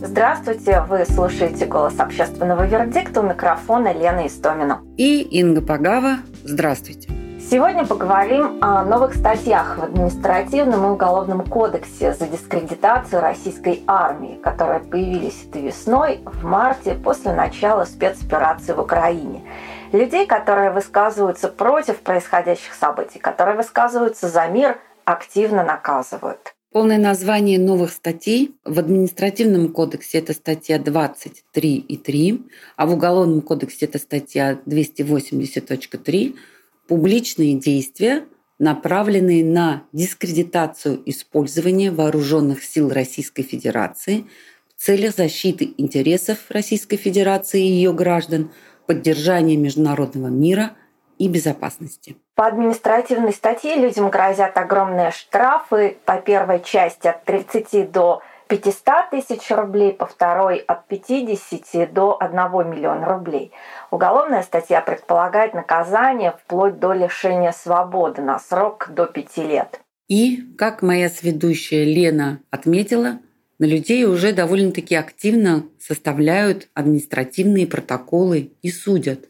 Здравствуйте, вы слушаете «Голос общественного вердикта» у микрофона Лена Истомина. И Инга Пагава. Здравствуйте. Сегодня поговорим о новых статьях в административном и уголовном кодексе за дискредитацию российской армии, которые появились этой весной, в марте, после начала спецоперации в Украине. Людей, которые высказываются против происходящих событий, которые высказываются за мир, активно наказывают. Полное название новых статей в административном кодексе это статья 23 и 3, а в уголовном кодексе это статья 280.3 публичные действия, направленные на дискредитацию использования вооруженных сил Российской Федерации в целях защиты интересов Российской Федерации и ее граждан, поддержания международного мира и безопасности. По административной статье людям грозят огромные штрафы по первой части от 30 до 500 тысяч рублей, по второй от 50 до 1 миллиона рублей. Уголовная статья предполагает наказание вплоть до лишения свободы на срок до 5 лет. И, как моя сведущая Лена отметила, на людей уже довольно-таки активно составляют административные протоколы и судят.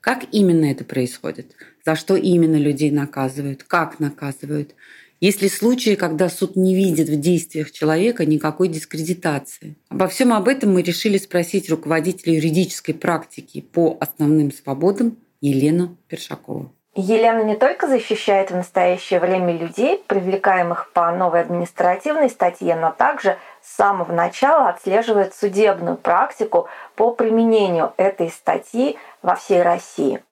Как именно это происходит? За что именно людей наказывают? Как наказывают? Есть ли случаи, когда суд не видит в действиях человека никакой дискредитации? Обо всем об этом мы решили спросить руководителя юридической практики по основным свободам Елену Першакову. Елена не только защищает в настоящее время людей, привлекаемых по новой административной статье, но также с самого начала отслеживает судебную практику по применению этой статьи во всей России.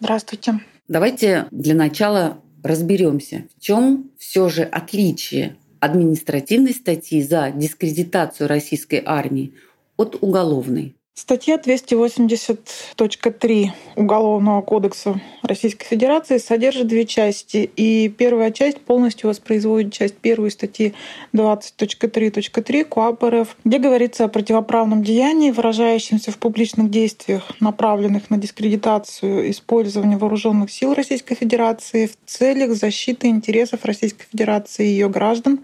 Здравствуйте. Давайте для начала разберемся, в чем все же отличие административной статьи за дискредитацию российской армии от уголовной. Статья 280.3 Уголовного кодекса Российской Федерации содержит две части. И первая часть полностью воспроизводит часть первой статьи 20.3.3 КОАП РФ, где говорится о противоправном деянии, выражающемся в публичных действиях, направленных на дискредитацию использования вооруженных сил Российской Федерации в целях защиты интересов Российской Федерации и ее граждан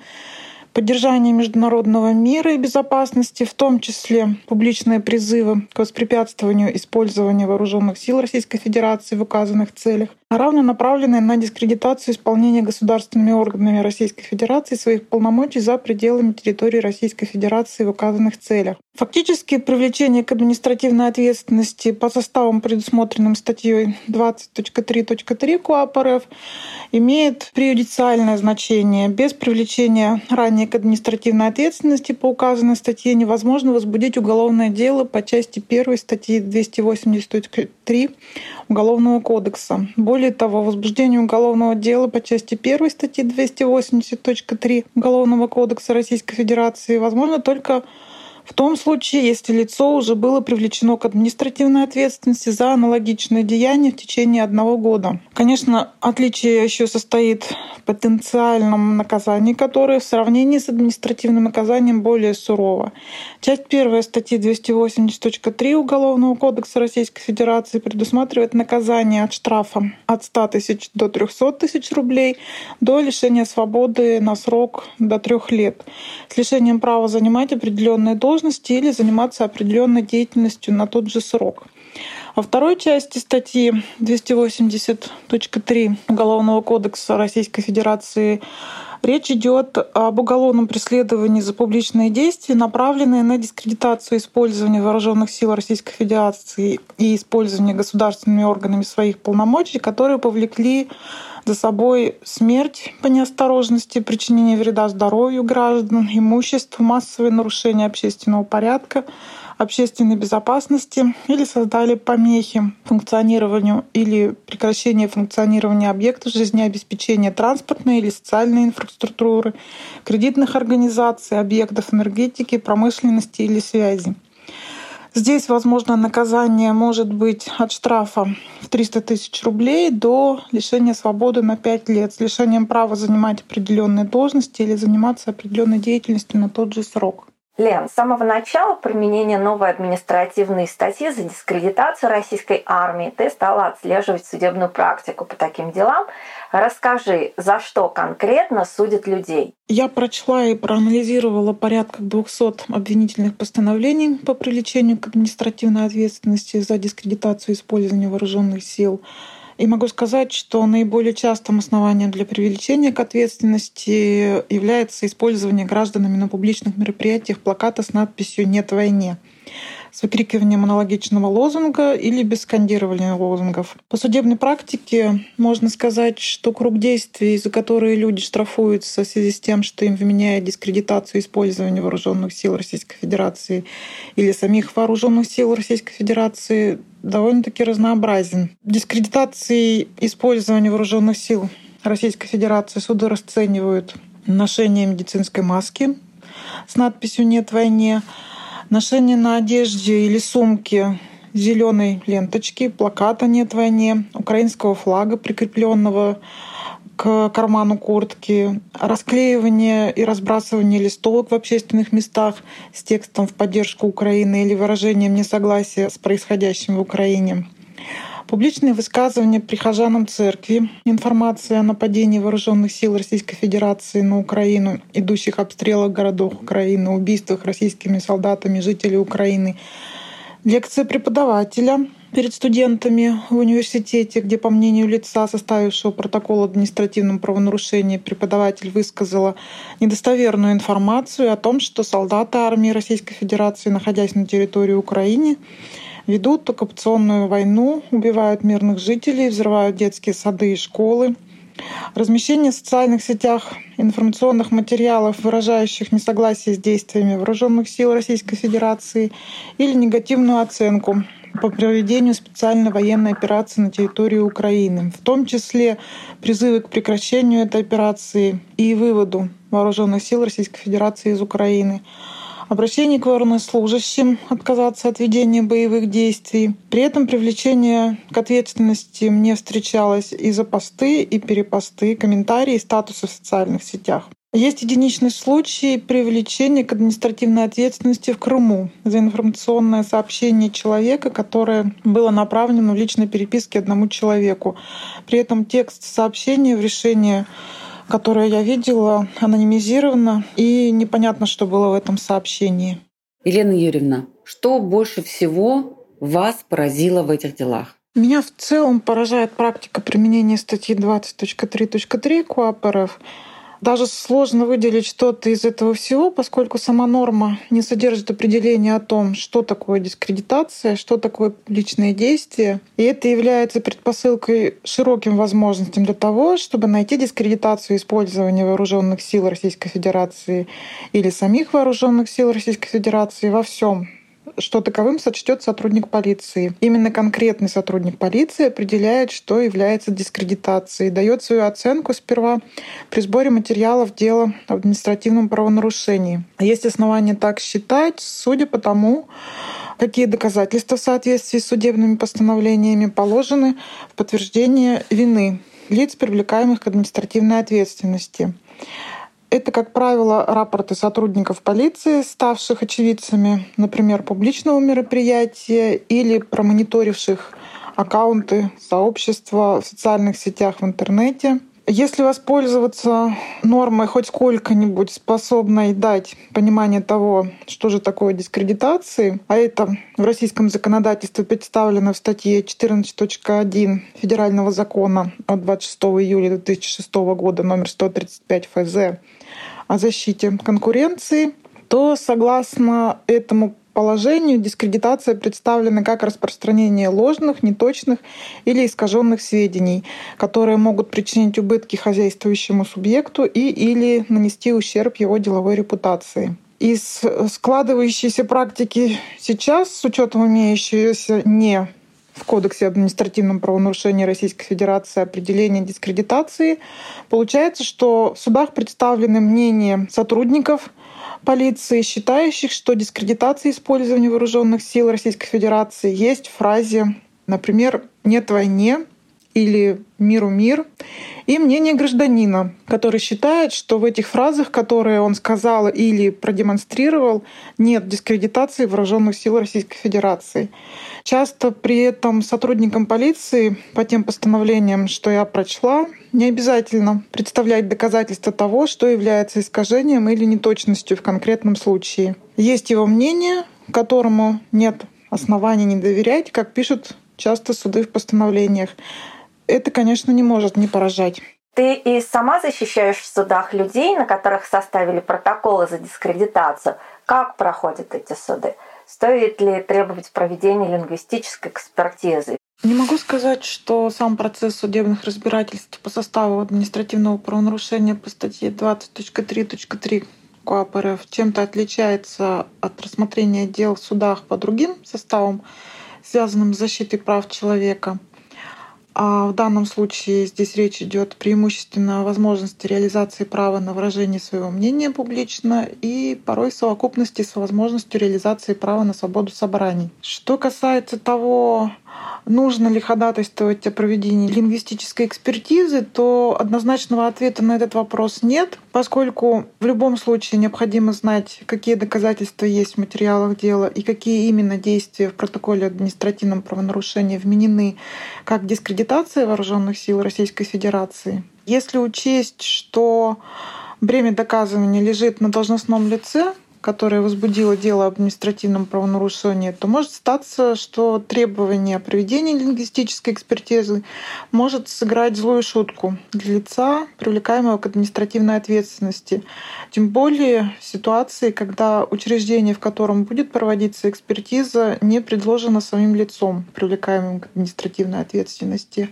поддержание международного мира и безопасности, в том числе публичные призывы к воспрепятствованию использования вооруженных сил Российской Федерации в указанных целях, равно направленные на дискредитацию исполнения государственными органами Российской Федерации своих полномочий за пределами территории Российской Федерации в указанных целях. Фактически привлечение к административной ответственности по составам, предусмотренным статьей 20.3.3 КОАП РФ, имеет преюдициальное значение. Без привлечения ранее к административной ответственности по указанной статье невозможно возбудить уголовное дело по части 1 статьи 280.3 Уголовного кодекса. Более того, возбуждение уголовного дела по части 1 статьи 280.3 Уголовного кодекса Российской Федерации возможно только в том случае, если лицо уже было привлечено к административной ответственности за аналогичное деяние в течение одного года. Конечно, отличие еще состоит в потенциальном наказании, которое в сравнении с административным наказанием более сурово. Часть первая статьи 280.3 Уголовного кодекса Российской Федерации предусматривает наказание от штрафа от 100 тысяч до 300 тысяч рублей до лишения свободы на срок до трех лет с лишением права занимать определенные должности должности или заниматься определенной деятельностью на тот же срок. Во второй части статьи 280.3 Уголовного кодекса Российской Федерации Речь идет об уголовном преследовании за публичные действия, направленные на дискредитацию использования вооруженных сил Российской Федерации и использования государственными органами своих полномочий, которые повлекли за собой смерть по неосторожности, причинение вреда здоровью граждан, имуществу, массовые нарушения общественного порядка, общественной безопасности или создали помехи функционированию или прекращение функционирования объектов жизнеобеспечения транспортной или социальной инфраструктуры, кредитных организаций, объектов энергетики, промышленности или связи. Здесь, возможно, наказание может быть от штрафа в 300 тысяч рублей до лишения свободы на 5 лет с лишением права занимать определенные должности или заниматься определенной деятельностью на тот же срок. Лен, с самого начала применения новой административной статьи за дискредитацию российской армии ты стала отслеживать судебную практику по таким делам. Расскажи, за что конкретно судят людей? Я прочла и проанализировала порядка 200 обвинительных постановлений по привлечению к административной ответственности за дискредитацию использования вооруженных сил и могу сказать, что наиболее частым основанием для привлечения к ответственности является использование гражданами на публичных мероприятиях плаката с надписью «Нет войне» с выкрикиванием аналогичного лозунга или без скандирования лозунгов. По судебной практике можно сказать, что круг действий, за которые люди штрафуются в связи с тем, что им вменяет дискредитацию использования вооруженных сил Российской Федерации или самих вооруженных сил Российской Федерации, довольно-таки разнообразен. Дискредитации использования вооруженных сил Российской Федерации суды расценивают ношение медицинской маски с надписью «Нет войне», Ношение на одежде или сумке зеленой ленточки, плаката «Нет войне», украинского флага, прикрепленного к карману куртки, расклеивание и разбрасывание листовок в общественных местах с текстом в поддержку Украины или выражением несогласия с происходящим в Украине — Публичные высказывания прихожанам церкви, информация о нападении вооруженных сил Российской Федерации на Украину, идущих обстрелах городов Украины, убийствах российскими солдатами жителей Украины, лекция преподавателя перед студентами в университете, где, по мнению лица, составившего протокол о административном правонарушении, преподаватель высказала недостоверную информацию о том, что солдаты армии Российской Федерации, находясь на территории Украины, ведут оккупационную войну, убивают мирных жителей, взрывают детские сады и школы. Размещение в социальных сетях информационных материалов, выражающих несогласие с действиями вооруженных сил Российской Федерации или негативную оценку по проведению специальной военной операции на территории Украины, в том числе призывы к прекращению этой операции и выводу вооруженных сил Российской Федерации из Украины, обращение к военнослужащим отказаться от ведения боевых действий. При этом привлечение к ответственности мне встречалось и за посты, и перепосты, комментарии, статусы в социальных сетях. Есть единичный случай привлечения к административной ответственности в Крыму за информационное сообщение человека, которое было направлено в личной переписке одному человеку. При этом текст сообщения в решении которое я видела, анонимизировано, и непонятно, что было в этом сообщении. Елена Юрьевна, что больше всего вас поразило в этих делах? Меня в целом поражает практика применения статьи 20.3.3 КОАП РФ даже сложно выделить что-то из этого всего, поскольку сама норма не содержит определения о том, что такое дискредитация, что такое публичное действие. И это является предпосылкой широким возможностям для того, чтобы найти дискредитацию использования вооруженных сил Российской Федерации или самих вооруженных сил Российской Федерации во всем что таковым сочтет сотрудник полиции. Именно конкретный сотрудник полиции определяет, что является дискредитацией, дает свою оценку сперва при сборе материалов дела об административном правонарушении. Есть основания так считать, судя по тому, какие доказательства в соответствии с судебными постановлениями положены в подтверждение вины лиц, привлекаемых к административной ответственности. Это, как правило, рапорты сотрудников полиции, ставших очевидцами, например, публичного мероприятия или промониторивших аккаунты сообщества в социальных сетях в интернете. Если воспользоваться нормой хоть сколько-нибудь способной дать понимание того, что же такое дискредитации, а это в российском законодательстве представлено в статье 14.1 Федерального закона от 26 июля 2006 года номер 135 ФЗ о защите конкуренции, то согласно этому положению дискредитация представлена как распространение ложных, неточных или искаженных сведений, которые могут причинить убытки хозяйствующему субъекту и или нанести ущерб его деловой репутации. Из складывающейся практики сейчас, с учетом имеющегося не в Кодексе административном правонарушении Российской Федерации определение дискредитации, получается, что в судах представлены мнения сотрудников полиции, считающих, что дискредитация использования вооруженных сил Российской Федерации есть в фразе, например, «нет войне» или «миру мир», и мнение гражданина, который считает, что в этих фразах, которые он сказал или продемонстрировал, нет дискредитации вооруженных сил Российской Федерации. Часто при этом сотрудникам полиции по тем постановлениям, что я прочла, не обязательно представлять доказательства того, что является искажением или неточностью в конкретном случае. Есть его мнение, которому нет оснований не доверять, как пишут часто суды в постановлениях. Это, конечно, не может не поражать. Ты и сама защищаешь в судах людей, на которых составили протоколы за дискредитацию. Как проходят эти суды? Стоит ли требовать проведения лингвистической экспертизы? Не могу сказать, что сам процесс судебных разбирательств по составу административного правонарушения по статье 20.3.3 КоАП РФ чем-то отличается от рассмотрения дел в судах по другим составам, связанным с защитой прав человека. А в данном случае здесь речь идет преимущественно о возможности реализации права на выражение своего мнения публично и порой в совокупности с возможностью реализации права на свободу собраний. Что касается того, нужно ли ходатайствовать о проведении лингвистической экспертизы, то однозначного ответа на этот вопрос нет, поскольку в любом случае необходимо знать, какие доказательства есть в материалах дела и какие именно действия в протоколе административном правонарушения вменены как дискредитация вооруженных сил Российской Федерации. Если учесть, что бремя доказывания лежит на должностном лице, которое возбудило дело об административном правонарушении, то может статься, что требование о проведении лингвистической экспертизы может сыграть злую шутку для лица, привлекаемого к административной ответственности. Тем более в ситуации, когда учреждение, в котором будет проводиться экспертиза, не предложено самим лицом, привлекаемым к административной ответственности.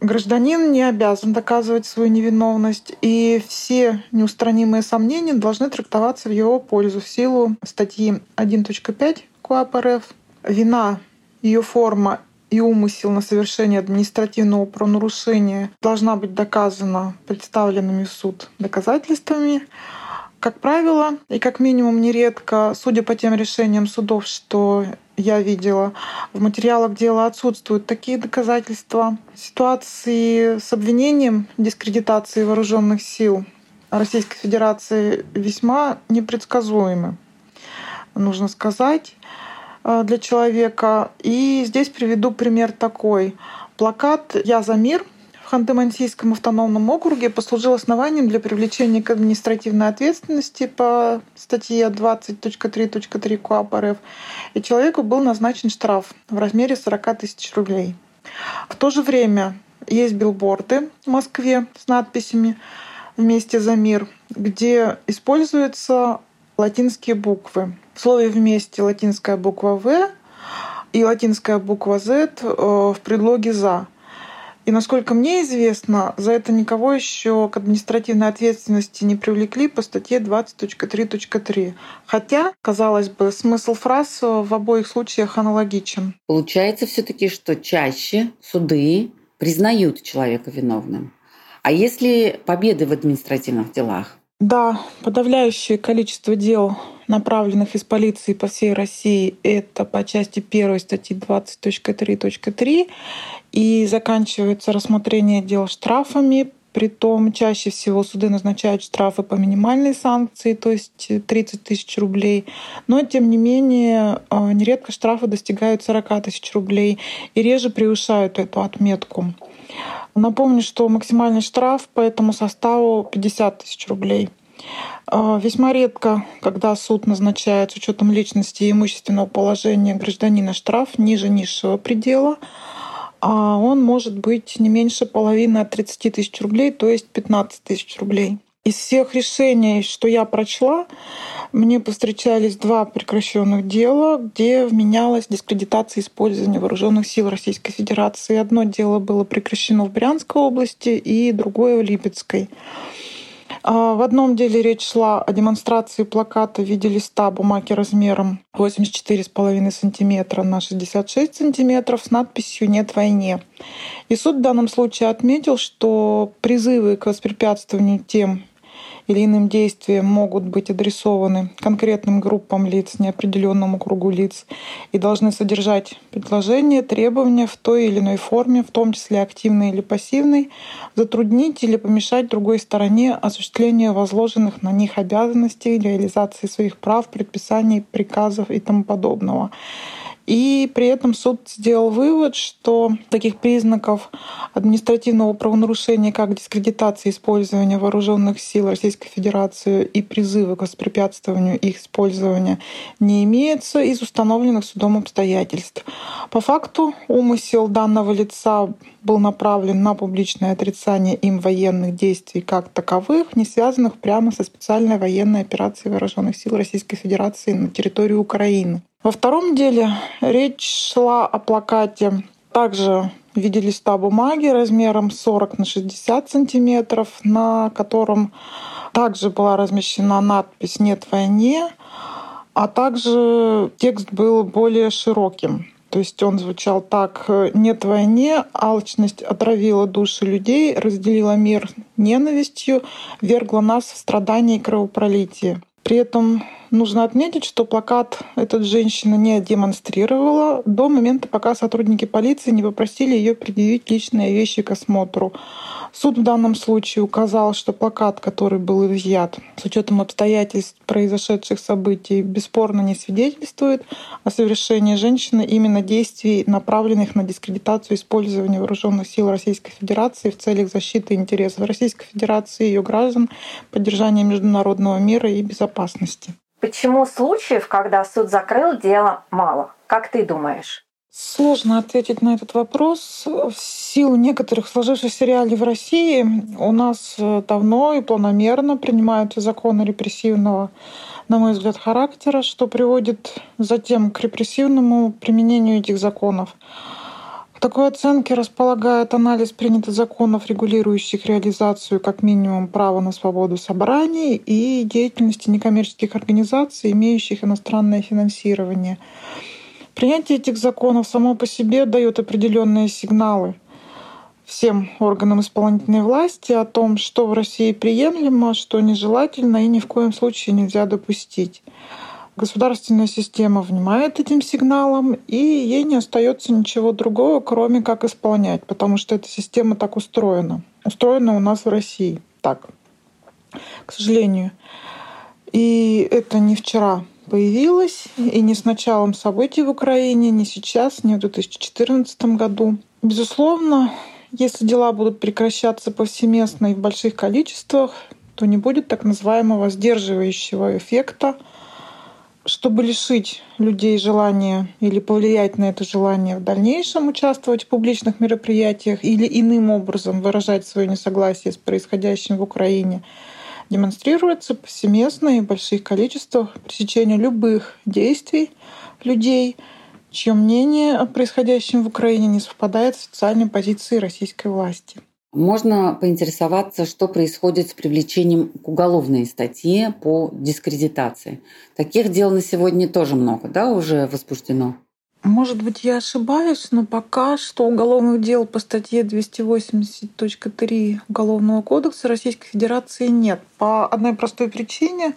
Гражданин не обязан доказывать свою невиновность, и все неустранимые сомнения должны трактоваться в его пользу в силу статьи 1.5 КоАП РФ. Вина, ее форма и умысел на совершение административного правонарушения должна быть доказана представленными в суд доказательствами. Как правило, и как минимум нередко, судя по тем решениям судов, что я видела, в материалах дела отсутствуют такие доказательства. Ситуации с обвинением дискредитации вооруженных сил Российской Федерации весьма непредсказуемы, нужно сказать, э, для человека. И здесь приведу пример такой. Плакат «Я за мир» Ханты-Мансийском автономном округе послужил основанием для привлечения к административной ответственности по статье 20.3.3 КоАП РФ, и человеку был назначен штраф в размере 40 тысяч рублей. В то же время есть билборды в Москве с надписями «Вместе за мир», где используются латинские буквы. В слове «вместе» латинская буква «В» и латинская буква «Z» э, в предлоге «за». И насколько мне известно, за это никого еще к административной ответственности не привлекли по статье 20.3.3. Хотя, казалось бы, смысл фраз в обоих случаях аналогичен. Получается все-таки, что чаще суды признают человека виновным. А если победы в административных делах? Да, подавляющее количество дел, направленных из полиции по всей России, это по части первой статьи 20.3.3 и заканчивается рассмотрение дел штрафами. Притом чаще всего суды назначают штрафы по минимальной санкции, то есть 30 тысяч рублей. Но, тем не менее, а, нередко штрафы достигают 40 тысяч рублей и реже превышают эту отметку. Напомню, что максимальный штраф по этому составу 50 тысяч рублей. А, весьма редко, когда суд назначает с учетом личности и имущественного положения гражданина штраф ниже низшего предела, а он может быть не меньше половины от 30 тысяч рублей, то есть 15 тысяч рублей. Из всех решений, что я прочла, мне повстречались два прекращенных дела, где вменялась дискредитация использования вооруженных сил Российской Федерации. Одно дело было прекращено в Брянской области и другое в Липецкой. А, в одном деле речь шла о демонстрации плаката в виде листа бумаги размером 84,5 см на 66 см с надписью «Нет войне». И суд в данном случае отметил, что призывы к воспрепятствованию тем или иным действием могут быть адресованы конкретным группам лиц, неопределенному кругу лиц, и должны содержать предложения, требования в той или иной форме, в том числе активной или пассивной, затруднить или помешать другой стороне осуществлению возложенных на них обязанностей, реализации своих прав, предписаний, приказов и тому подобного. И при этом суд сделал вывод, что таких признаков административного правонарушения, как дискредитация использования вооруженных сил Российской Федерации и призывы к воспрепятствованию их использования, не имеется из установленных судом обстоятельств. По факту умысел данного лица был направлен на публичное отрицание им военных действий как таковых, не связанных прямо со специальной военной операцией вооруженных сил Российской Федерации на территории Украины. Во втором деле речь шла о плакате также в листа бумаги размером 40 на 60 сантиметров, на котором также была размещена надпись «Нет войне», а также текст был более широким. То есть он звучал так «Нет войне, алчность отравила души людей, разделила мир ненавистью, вергла нас в страдания и кровопролитие». При этом нужно отметить, что плакат этот женщина не демонстрировала до момента, пока сотрудники полиции не попросили ее предъявить личные вещи к осмотру. Суд в данном случае указал, что плакат, который был изъят с учетом обстоятельств произошедших событий, бесспорно не свидетельствует о совершении женщины именно действий, направленных на дискредитацию использования вооруженных сил Российской Федерации в целях защиты интересов Российской Федерации ее граждан, поддержания международного мира и безопасности. Почему случаев, когда суд закрыл дело, мало? Как ты думаешь? Сложно ответить на этот вопрос. В силу некоторых сложившихся реалий в России у нас э, давно и планомерно принимаются законы репрессивного, на мой взгляд, характера, что приводит затем к репрессивному применению этих законов. Такой оценке располагает анализ принятых законов, регулирующих реализацию как минимум права на свободу собраний и деятельности некоммерческих организаций, имеющих иностранное финансирование. Принятие этих законов само по себе дает определенные сигналы всем органам исполнительной власти о том, что в России приемлемо, что нежелательно и ни в коем случае нельзя допустить. Государственная система внимает этим сигналам, и ей не остается ничего другого, кроме как исполнять, потому что эта система так устроена. Устроена у нас в России так, к сожалению. И это не вчера появилась, и не с началом событий в Украине, не сейчас, не в 2014 году. Безусловно, если дела будут прекращаться повсеместно и в больших количествах, то не будет так называемого сдерживающего эффекта, чтобы лишить людей желания или повлиять на это желание в дальнейшем участвовать в публичных мероприятиях или иным образом выражать свое несогласие с происходящим в Украине – демонстрируется повсеместно и в больших количествах пресечение любых действий людей, чье мнение о происходящем в Украине не совпадает с официальной позицией российской власти. Можно поинтересоваться, что происходит с привлечением к уголовной статье по дискредитации. Таких дел на сегодня тоже много, да, уже возбуждено? Может быть, я ошибаюсь, но пока что уголовных дел по статье 280.3 Уголовного кодекса Российской Федерации нет. По одной простой причине,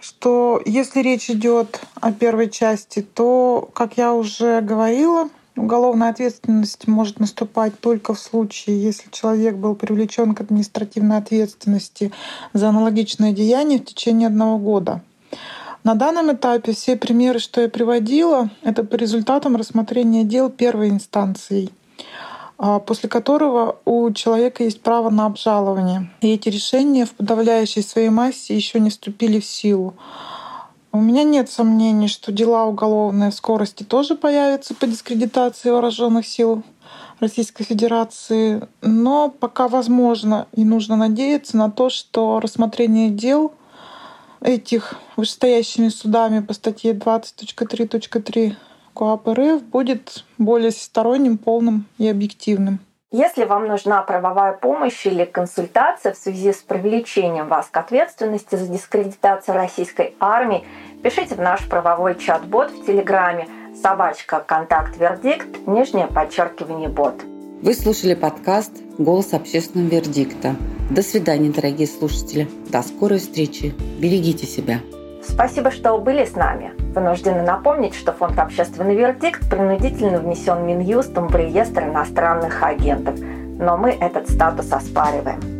что если речь идет о первой части, то, как я уже говорила, уголовная ответственность может наступать только в случае, если человек был привлечен к административной ответственности за аналогичное деяние в течение одного года. На данном этапе все примеры, что я приводила, это по результатам рассмотрения дел первой инстанции, а, после которого у человека есть право на обжалование. И эти решения в подавляющей своей массе еще не вступили в силу. У меня нет сомнений, что дела уголовные в скорости тоже появятся по дискредитации вооруженных сил Российской Федерации, но пока возможно и нужно надеяться на то, что рассмотрение дел — этих вышестоящими судами по статье 20.3.3 КоАП РФ будет более всесторонним, полным и объективным. Если вам нужна правовая помощь или консультация в связи с привлечением вас к ответственности за дискредитацию российской армии, пишите в наш правовой чат-бот в Телеграме собачка контакт вердикт, нижнее подчеркивание бот. Вы слушали подкаст «Голос общественного вердикта». До свидания, дорогие слушатели. До скорой встречи. Берегите себя. Спасибо, что были с нами. Вынуждены напомнить, что фонд «Общественный вердикт» принудительно внесен Минюстом в реестр иностранных агентов. Но мы этот статус оспариваем.